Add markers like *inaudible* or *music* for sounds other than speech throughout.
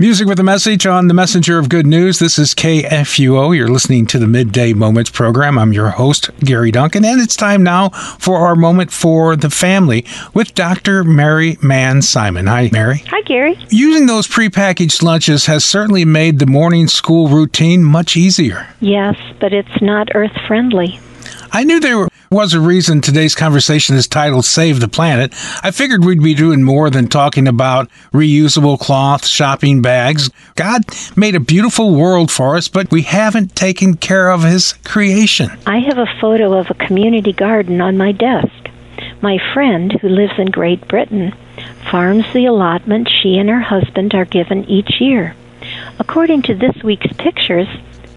Music with a message on the Messenger of Good News. This is KFUO. You're listening to the Midday Moments program. I'm your host, Gary Duncan, and it's time now for our moment for the family with Dr. Mary Manz Simon. Hi, Mary. Hi, Gary. Using those prepackaged lunches has certainly made the morning school routine much easier. Yes, but it's not earth friendly. I knew there was a reason today's conversation is titled Save the Planet. I figured we'd be doing more than talking about reusable cloth, shopping bags. God made a beautiful world for us, but we haven't taken care of His creation. I have a photo of a community garden on my desk. My friend, who lives in Great Britain, farms the allotment she and her husband are given each year. According to this week's pictures,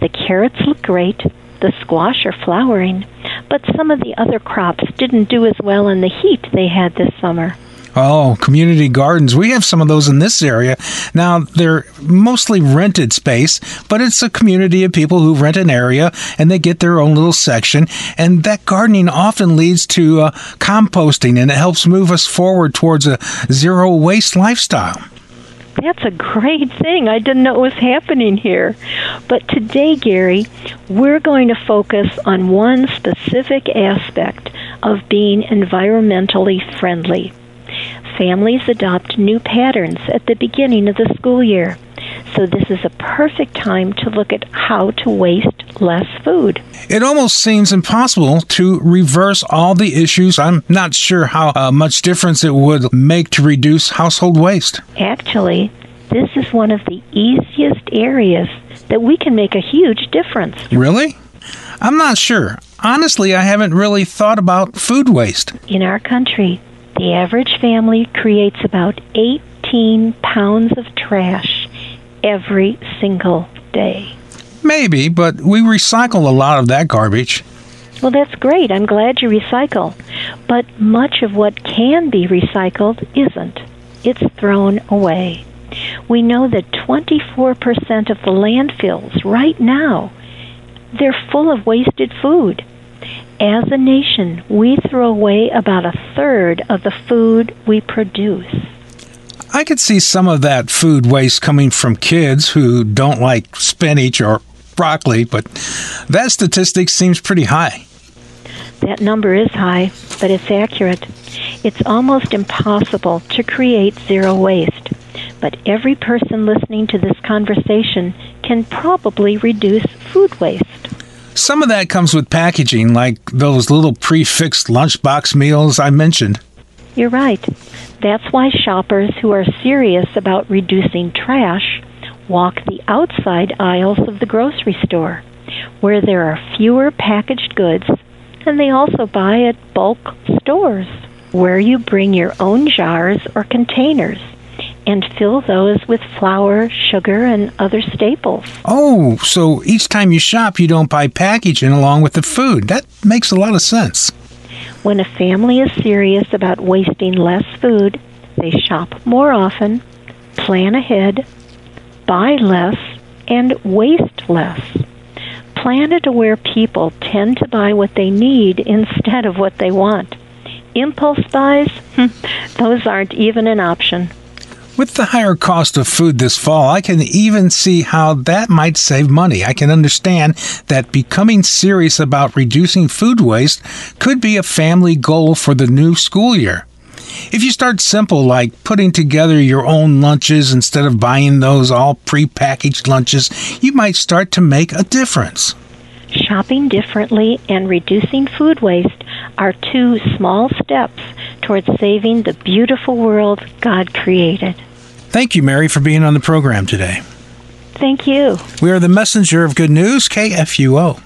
the carrots look great, the squash are flowering, but some of the other crops didn't do as well in the heat they had this summer. Oh, community gardens. We have some of those in this area. Now, they're mostly rented space, but it's a community of people who rent an area and they get their own little section. And that gardening often leads to uh, composting and it helps move us forward towards a zero waste lifestyle. That's a great thing. I didn't know it was happening here. But today, Gary, we're going to focus on one specific aspect of being environmentally friendly. Families adopt new patterns at the beginning of the school year. So, this is a perfect time to look at how to waste less food. It almost seems impossible to reverse all the issues. I'm not sure how uh, much difference it would make to reduce household waste. Actually, this is one of the easiest areas that we can make a huge difference. Really? I'm not sure. Honestly, I haven't really thought about food waste. In our country, the average family creates about 18 pounds of trash every single day. Maybe, but we recycle a lot of that garbage. Well, that's great. I'm glad you recycle. But much of what can be recycled isn't. It's thrown away. We know that 24% of the landfills right now, they're full of wasted food. As a nation, we throw away about a third of the food we produce. I could see some of that food waste coming from kids who don't like spinach or broccoli, but that statistic seems pretty high. That number is high, but it's accurate. It's almost impossible to create zero waste, but every person listening to this conversation can probably reduce food waste. Some of that comes with packaging, like those little prefixed lunchbox meals I mentioned. You're right. That's why shoppers who are serious about reducing trash walk the outside aisles of the grocery store, where there are fewer packaged goods, and they also buy at bulk stores, where you bring your own jars or containers and fill those with flour, sugar, and other staples. Oh, so each time you shop, you don't buy packaging along with the food. That makes a lot of sense. When a family is serious about wasting less food, they shop more often, plan ahead, buy less, and waste less. Planet aware people tend to buy what they need *laughs* instead of what they want. Impulse buys, hmm, those aren't even an option. With the higher cost of food this fall, I can even see how that might save money. I can understand that becoming serious about reducing food waste could be a family goal for the new school year. If you start simple, like putting together your own lunches instead of buying those all prepackaged lunches, you might start to make a difference. Shopping differently and reducing food waste are two small steps towards saving the beautiful world God created. Thank you, Mary, for being on the program today. Thank you. We are the messenger of good news, KFUO.